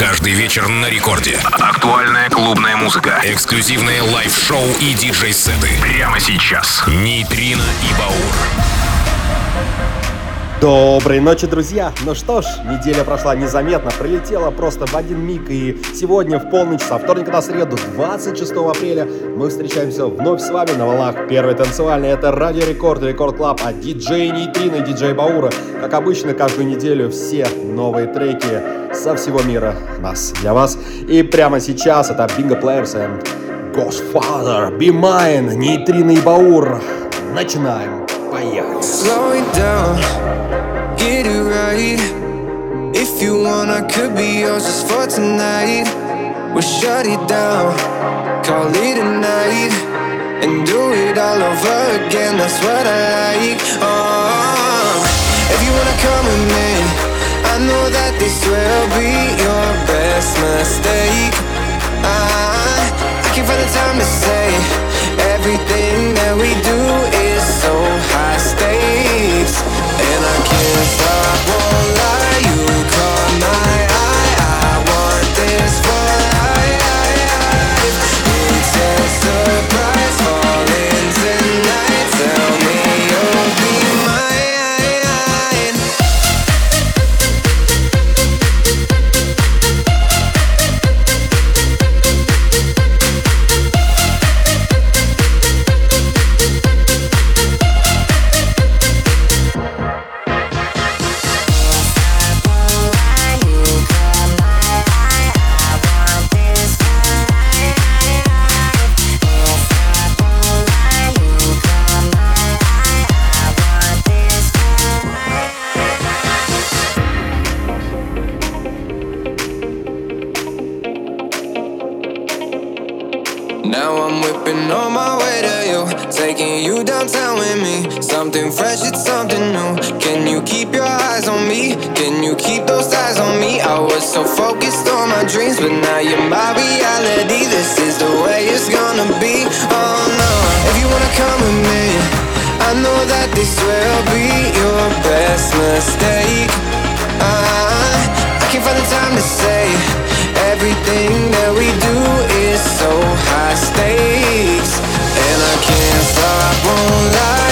Каждый вечер на рекорде. Актуальная клубная музыка. Эксклюзивные лайв-шоу и диджей-сеты. Прямо сейчас. Нейтрино и Баур. Доброй ночи, друзья! Ну что ж, неделя прошла незаметно, пролетела просто в один миг, и сегодня в полночь, со вторника на среду, 26 апреля, мы встречаемся вновь с вами на волнах первой танцевальной. Это Радио Рекорд, Рекорд Клаб, а диджей Нейтрино и диджей Баура. Как обычно, каждую неделю все новые треки со всего мира нас для вас. И прямо сейчас это Bingo Players and Godfather, Be Mine, Нейтрино и Баур. Начинаем. Поехали. Slow it down, get it right. If you want, I could be yours just for tonight. We'll shut it down, call it a night, and do it all over again. That's what I like. Oh, if you wanna come with me, know that this will be your best mistake. I, I can't find the time to say everything that we do is so high stakes, and I can't stop. Won't lie, taking you downtown with me. Something fresh, it's something new. Can you keep your eyes on me? Can you keep those eyes on me? I was so focused on my dreams, but now you're my reality. This is the way it's gonna be. Oh no, if you wanna come with me, I know that this will be your best mistake. I, I can't find the time to say everything that we do is so high stakes, and I can't stop. Won't lie,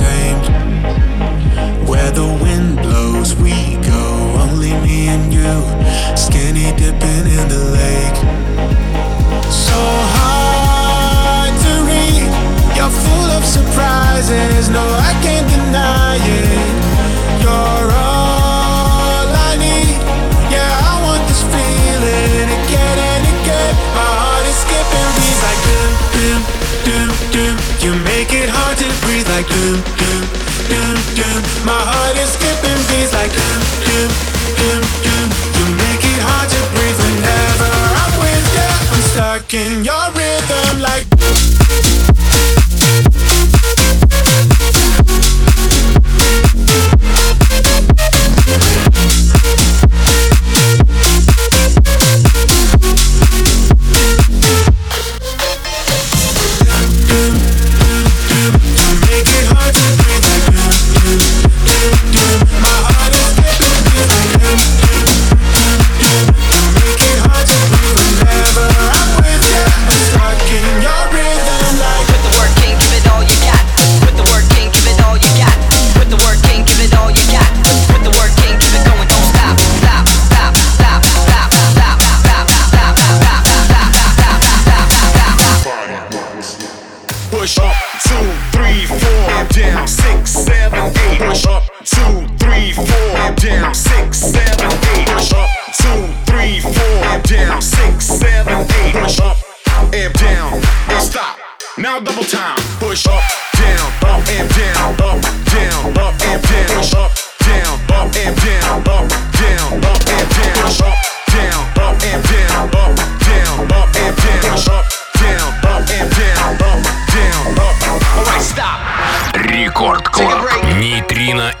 You're My heart is skipping beats like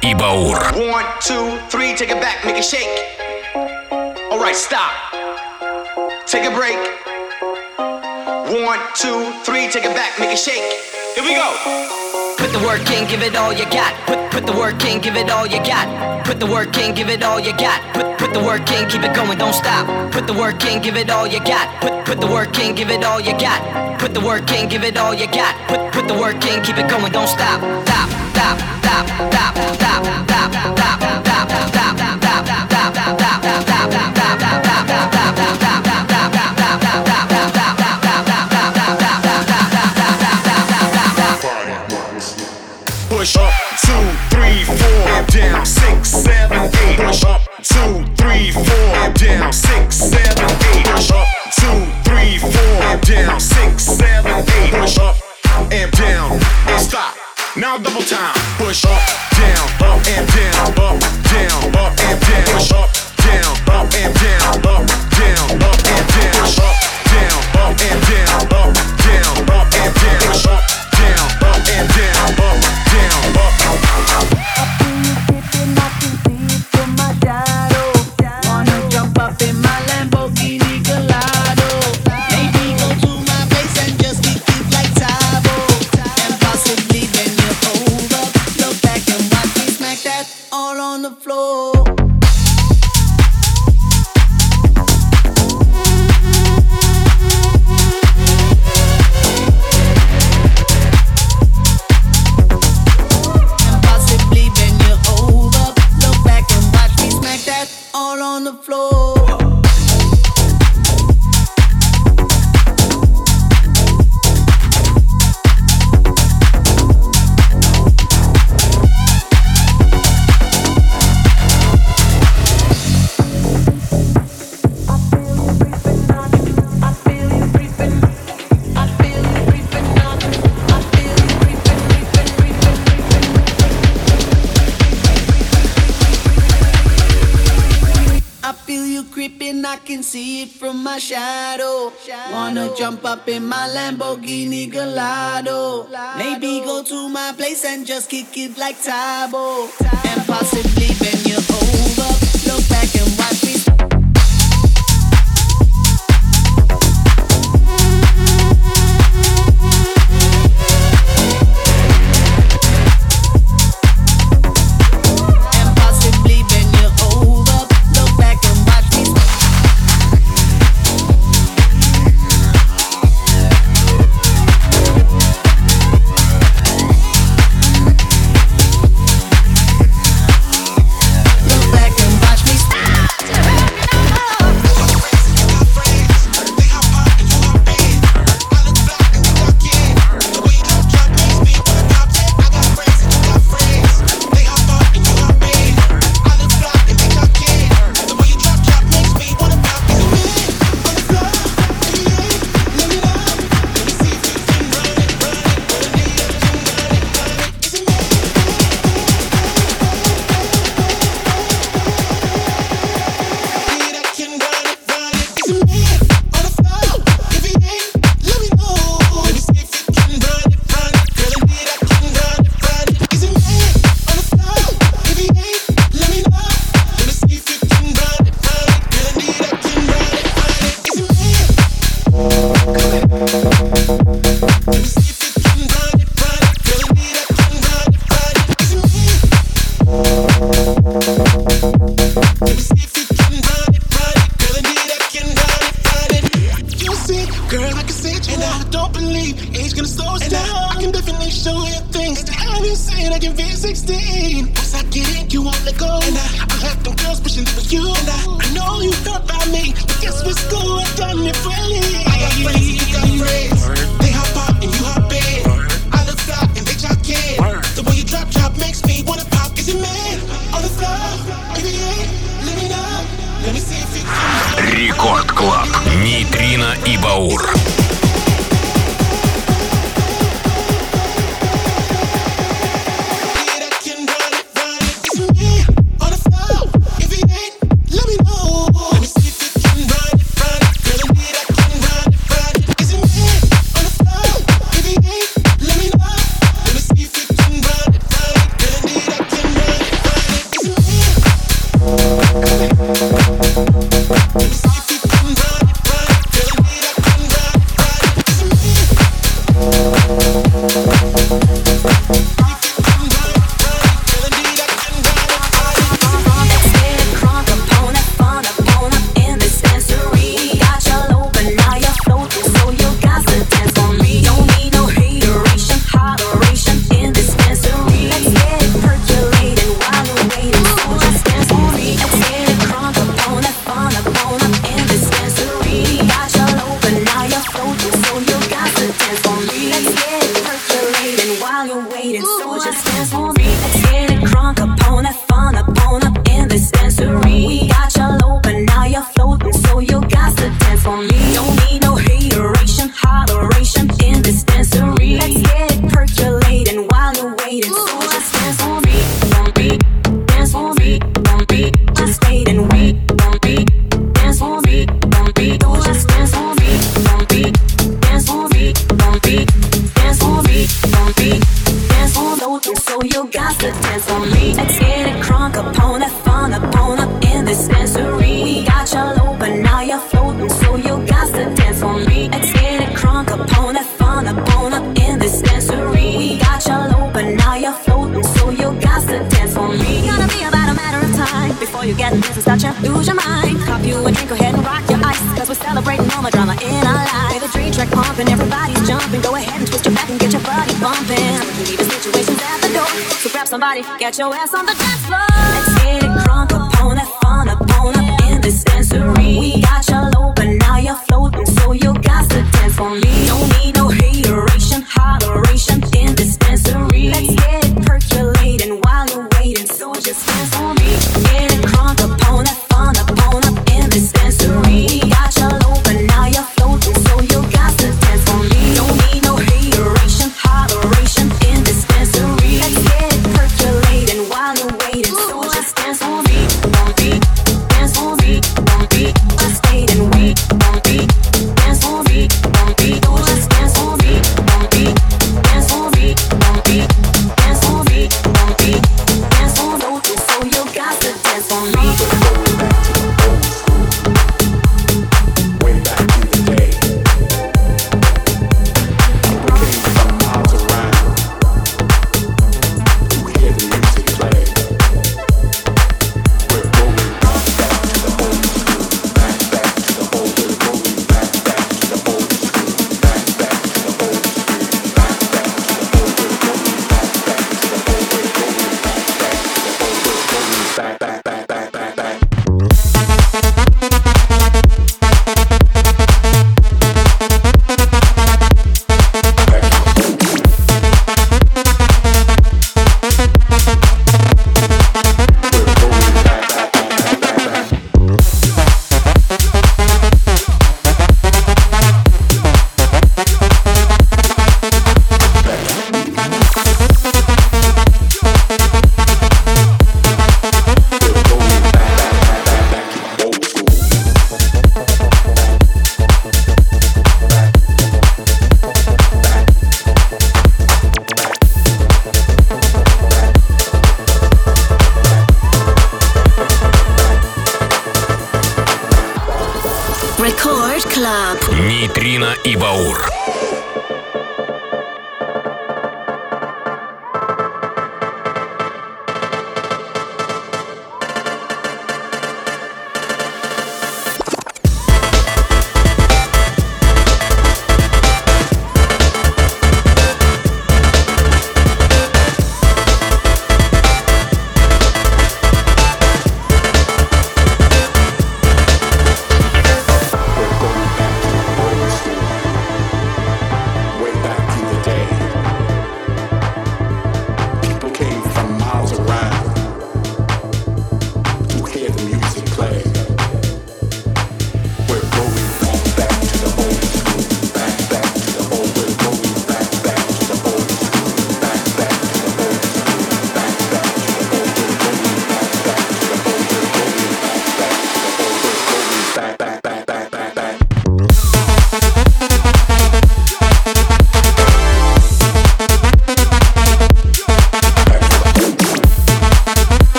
Антон One, two, three, take it back, make it shake. All right, stop. Take a break. One, two, three, take it back, make it shake. Here we go. Put the work in, give it all you got. Put put the work in, give it all you got. Put the work in, give it all you got. Put put the work in, keep it going, don't stop. Put the work in, give it all you got. Put put the work in, give it all you got. Put the work in, give it all you got. Put put the work in, keep it going, don't stop. Stop. Push up, two, three, four, down, six, seven, eight. Push up, two, three, four, down, six, seven, eight. Push up, two, three, four, down, six, seven, eight. Push up Now double time. Push up, down, up and down, up, down, up and down. Push up, down, up and down, jump up in my Lamborghini Gallardo. Maybe go to my place and just kick it like Tae Bo. And possibly bend you over. Somebody, get your ass on the dance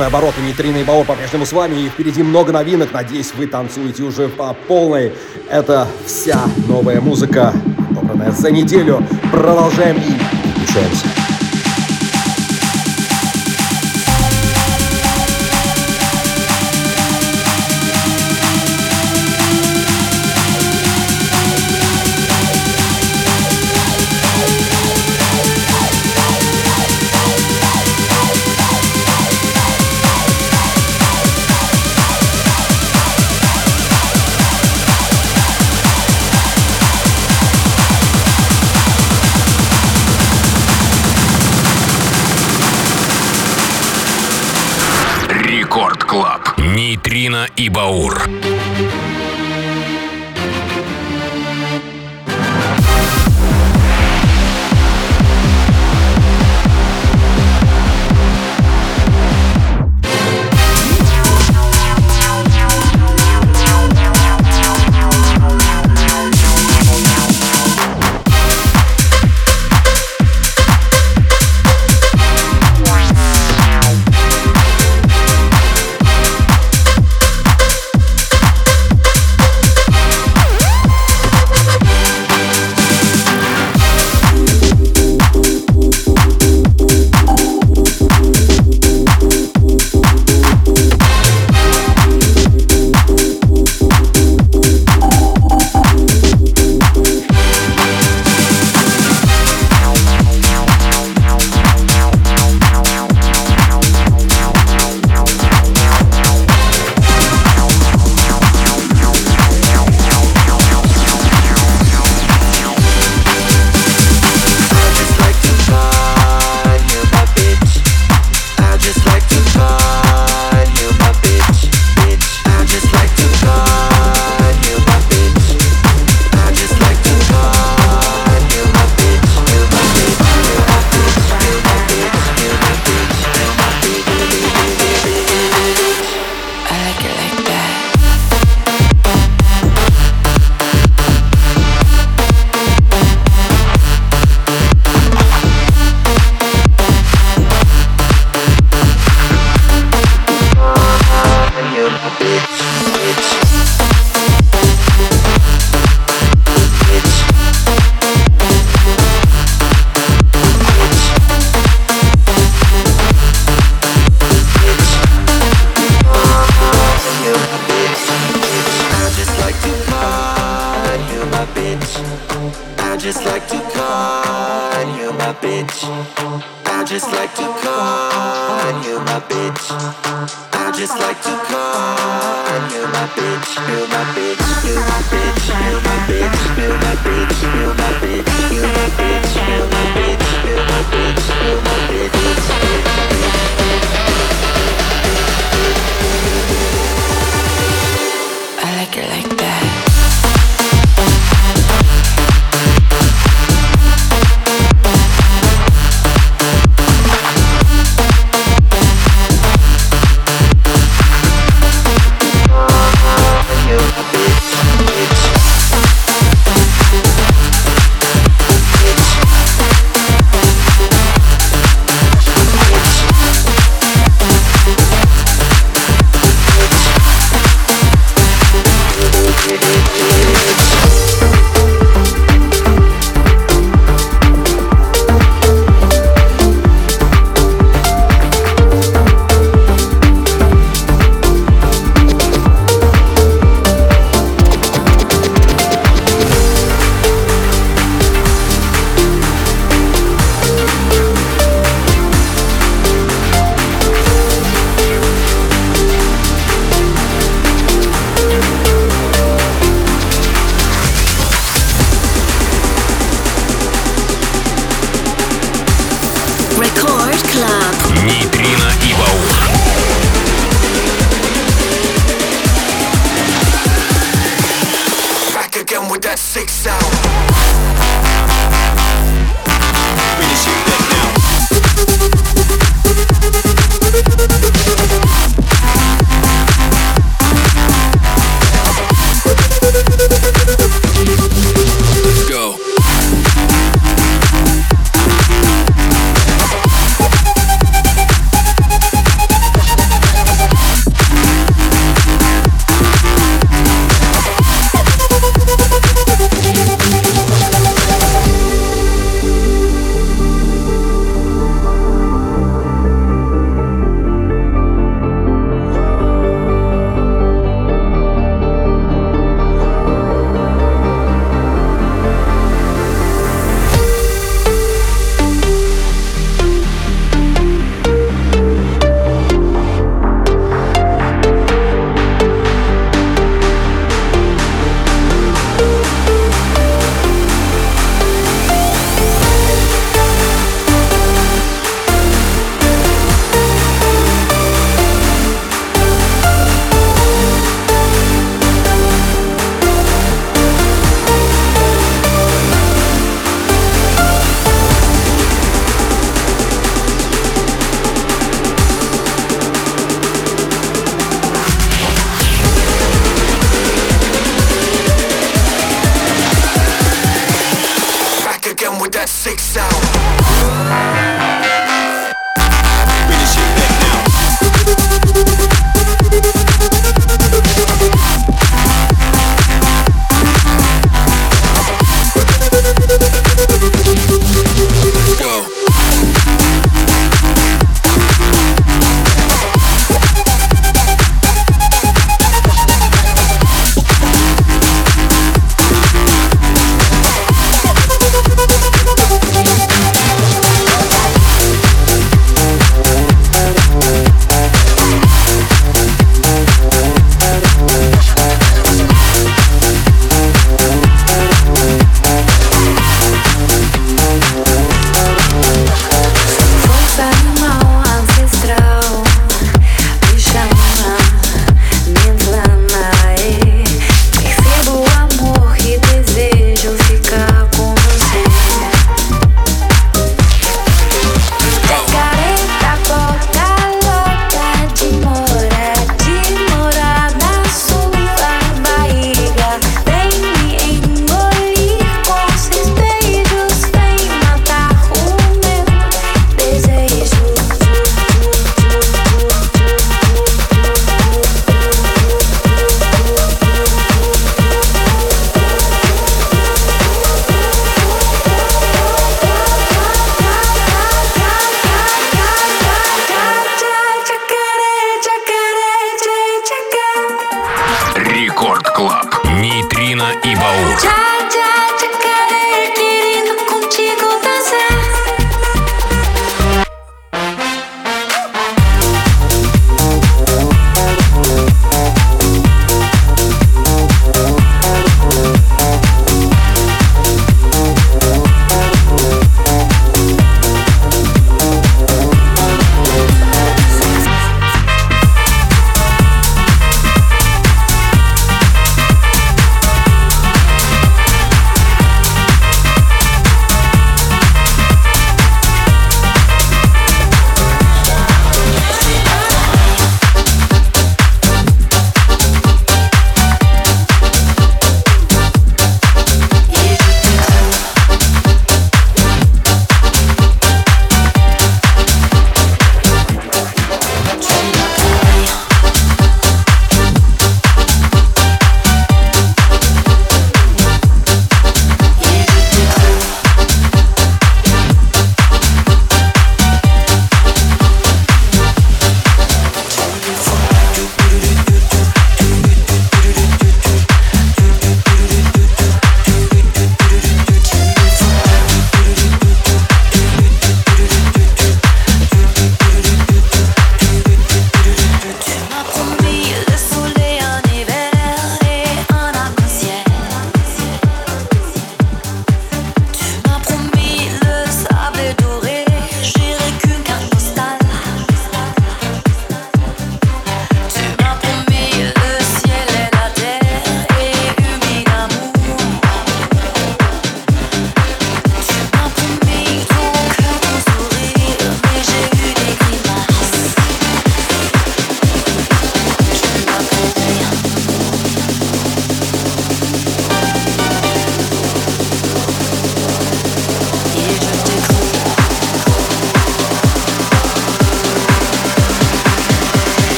Обороты. Нейтрино и Баур по-прежнему с вами. И впереди много новинок. Надеюсь, вы танцуете уже по полной. Это вся новая музыка, отобранная за неделю. Продолжаем и включаемся. И Баур.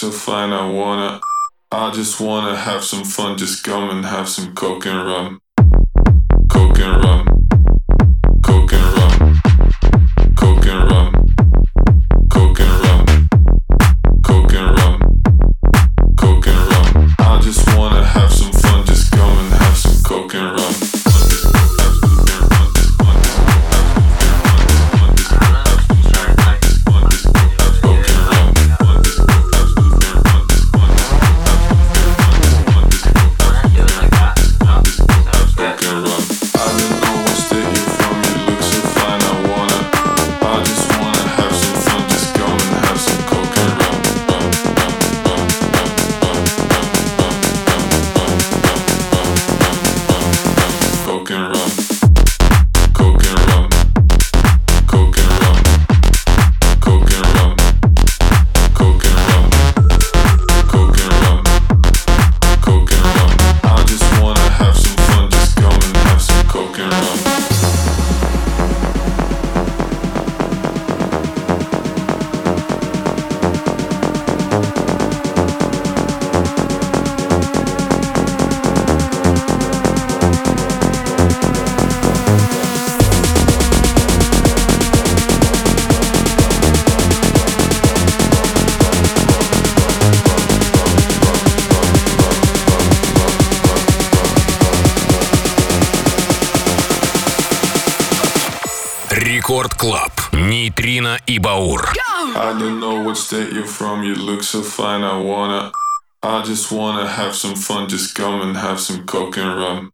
so fine, I wanna. I just wanna have some fun, just come and have some coke and rum. Coke and rum. have some fun, just come and have some coke and rum.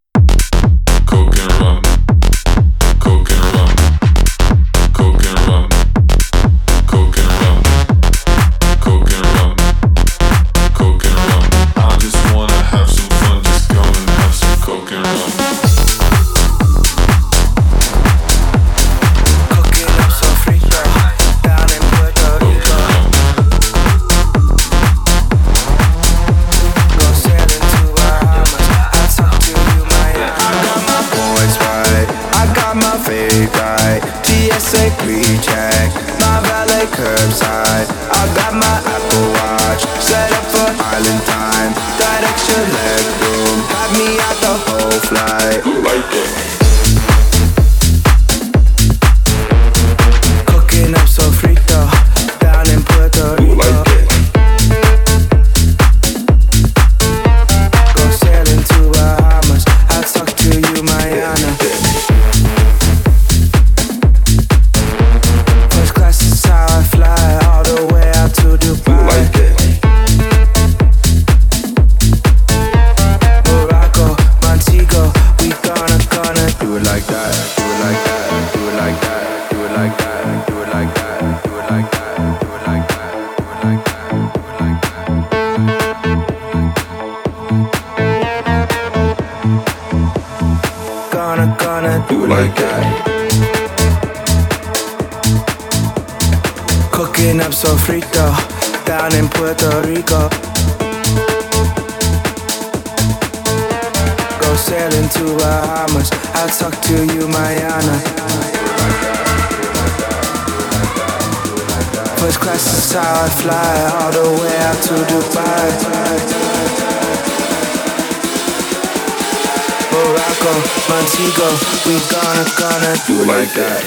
Montego, Montego, we gonna, gonna do it like that.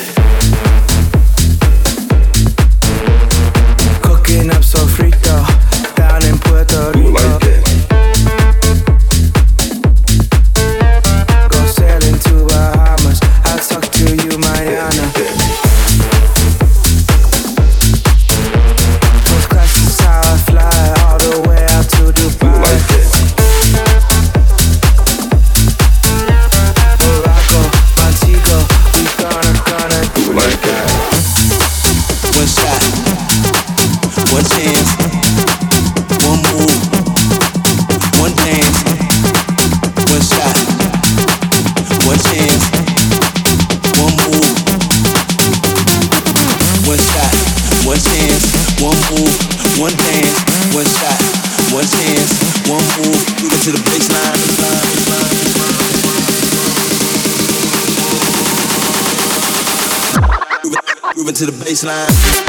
Cooking up sofrito down in Puerto Rico. Do like that. Baseline.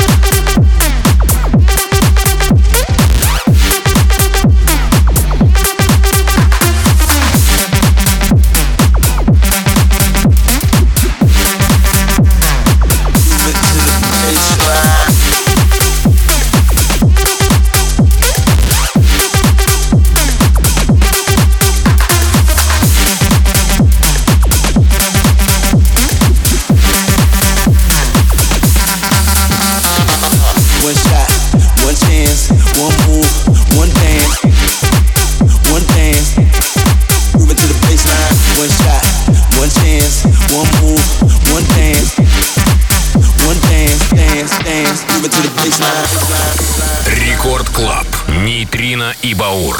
Рекорд Клаб. Нейтрино и Баур.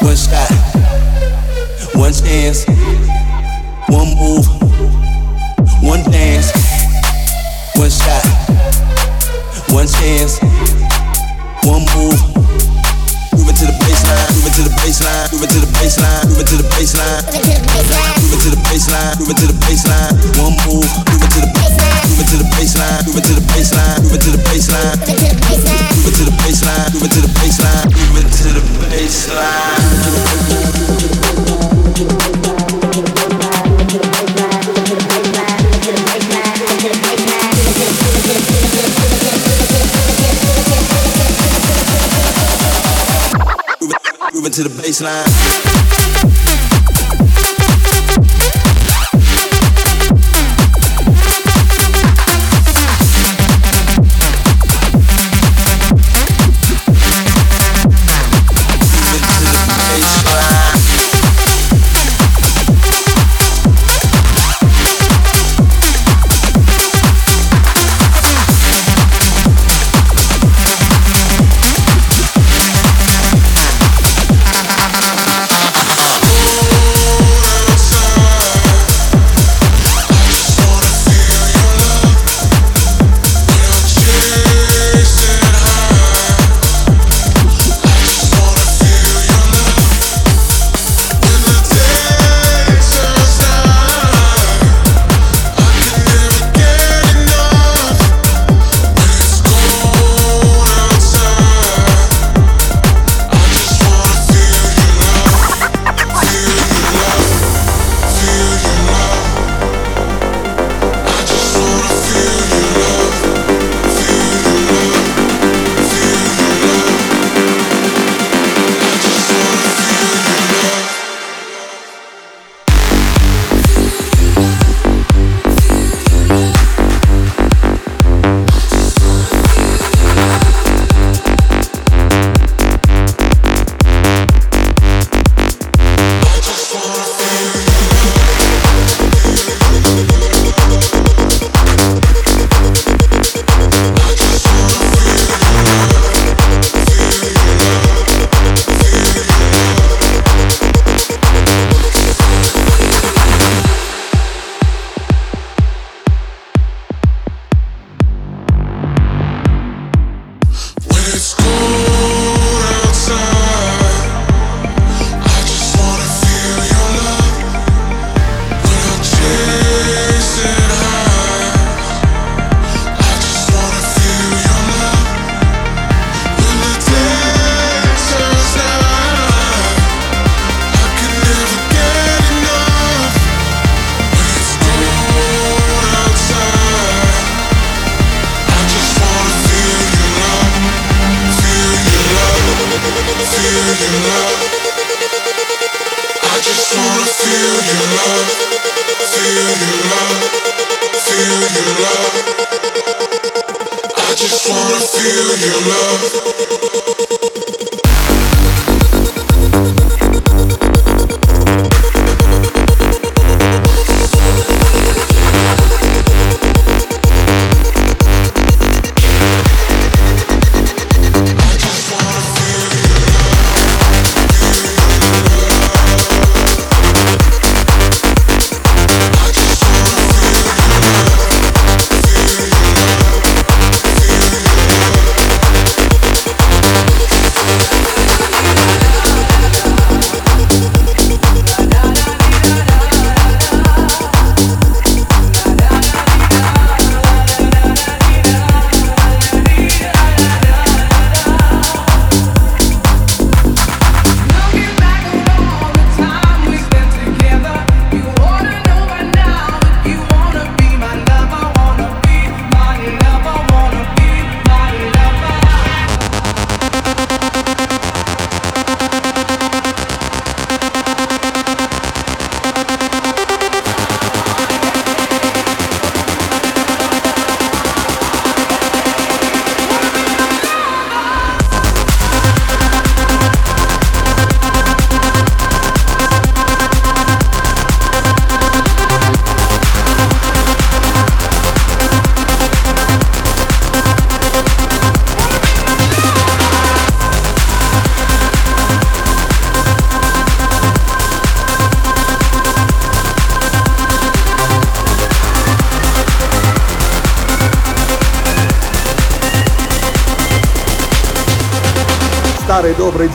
One shot, one chance, one move, one dance. One shot, one chance, one move. baseline, move it to the baseline, move it to the baseline, move it to the baseline, move it to the baseline, move it to the baseline. One move, move it to the baseline, move it to the baseline, move it to the baseline, move it to the baseline, move it to the baseline, move it to the baseline, move it to the baseline. To the baseline.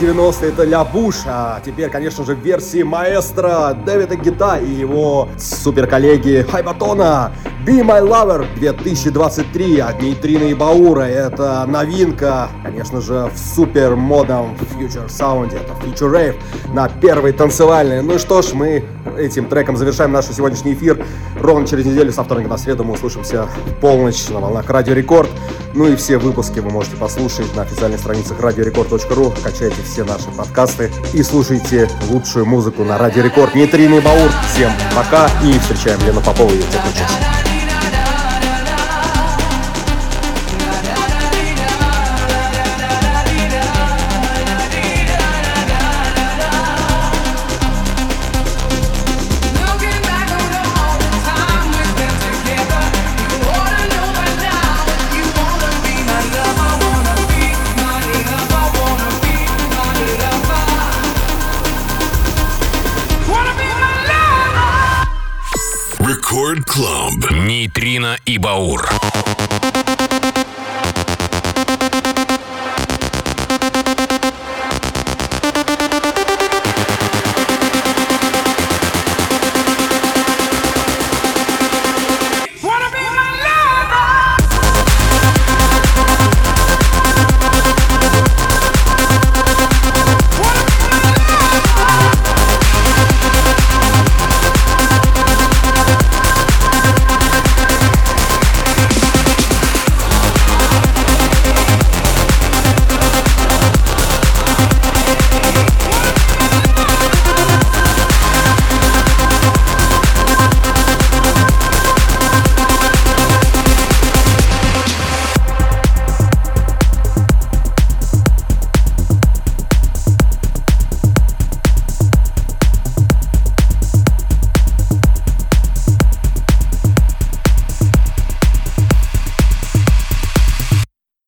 90-е это Ля Буш, а теперь, конечно же, в версии маэстро Дэвида Гита и его супер коллеги Хайбатона Be My Lover 2023 от Нейтрина и Баура. Это новинка, конечно же, в супер модном фьючер саунде. Это Future Rave на первой танцевальной. Ну что ж, мы этим треком завершаем наш сегодняшний эфир. Ровно через неделю, со вторника на среду, мы услышимся в полночь на волнах Радио Рекорд. Ну и все выпуски вы можете послушать на официальных страницах радиорекорд.ру. Качайте все наши подкасты и слушайте лучшую музыку на Радио Рекорд. Нейтринный Баур. Всем пока и встречаем Лену Попову и Техночас.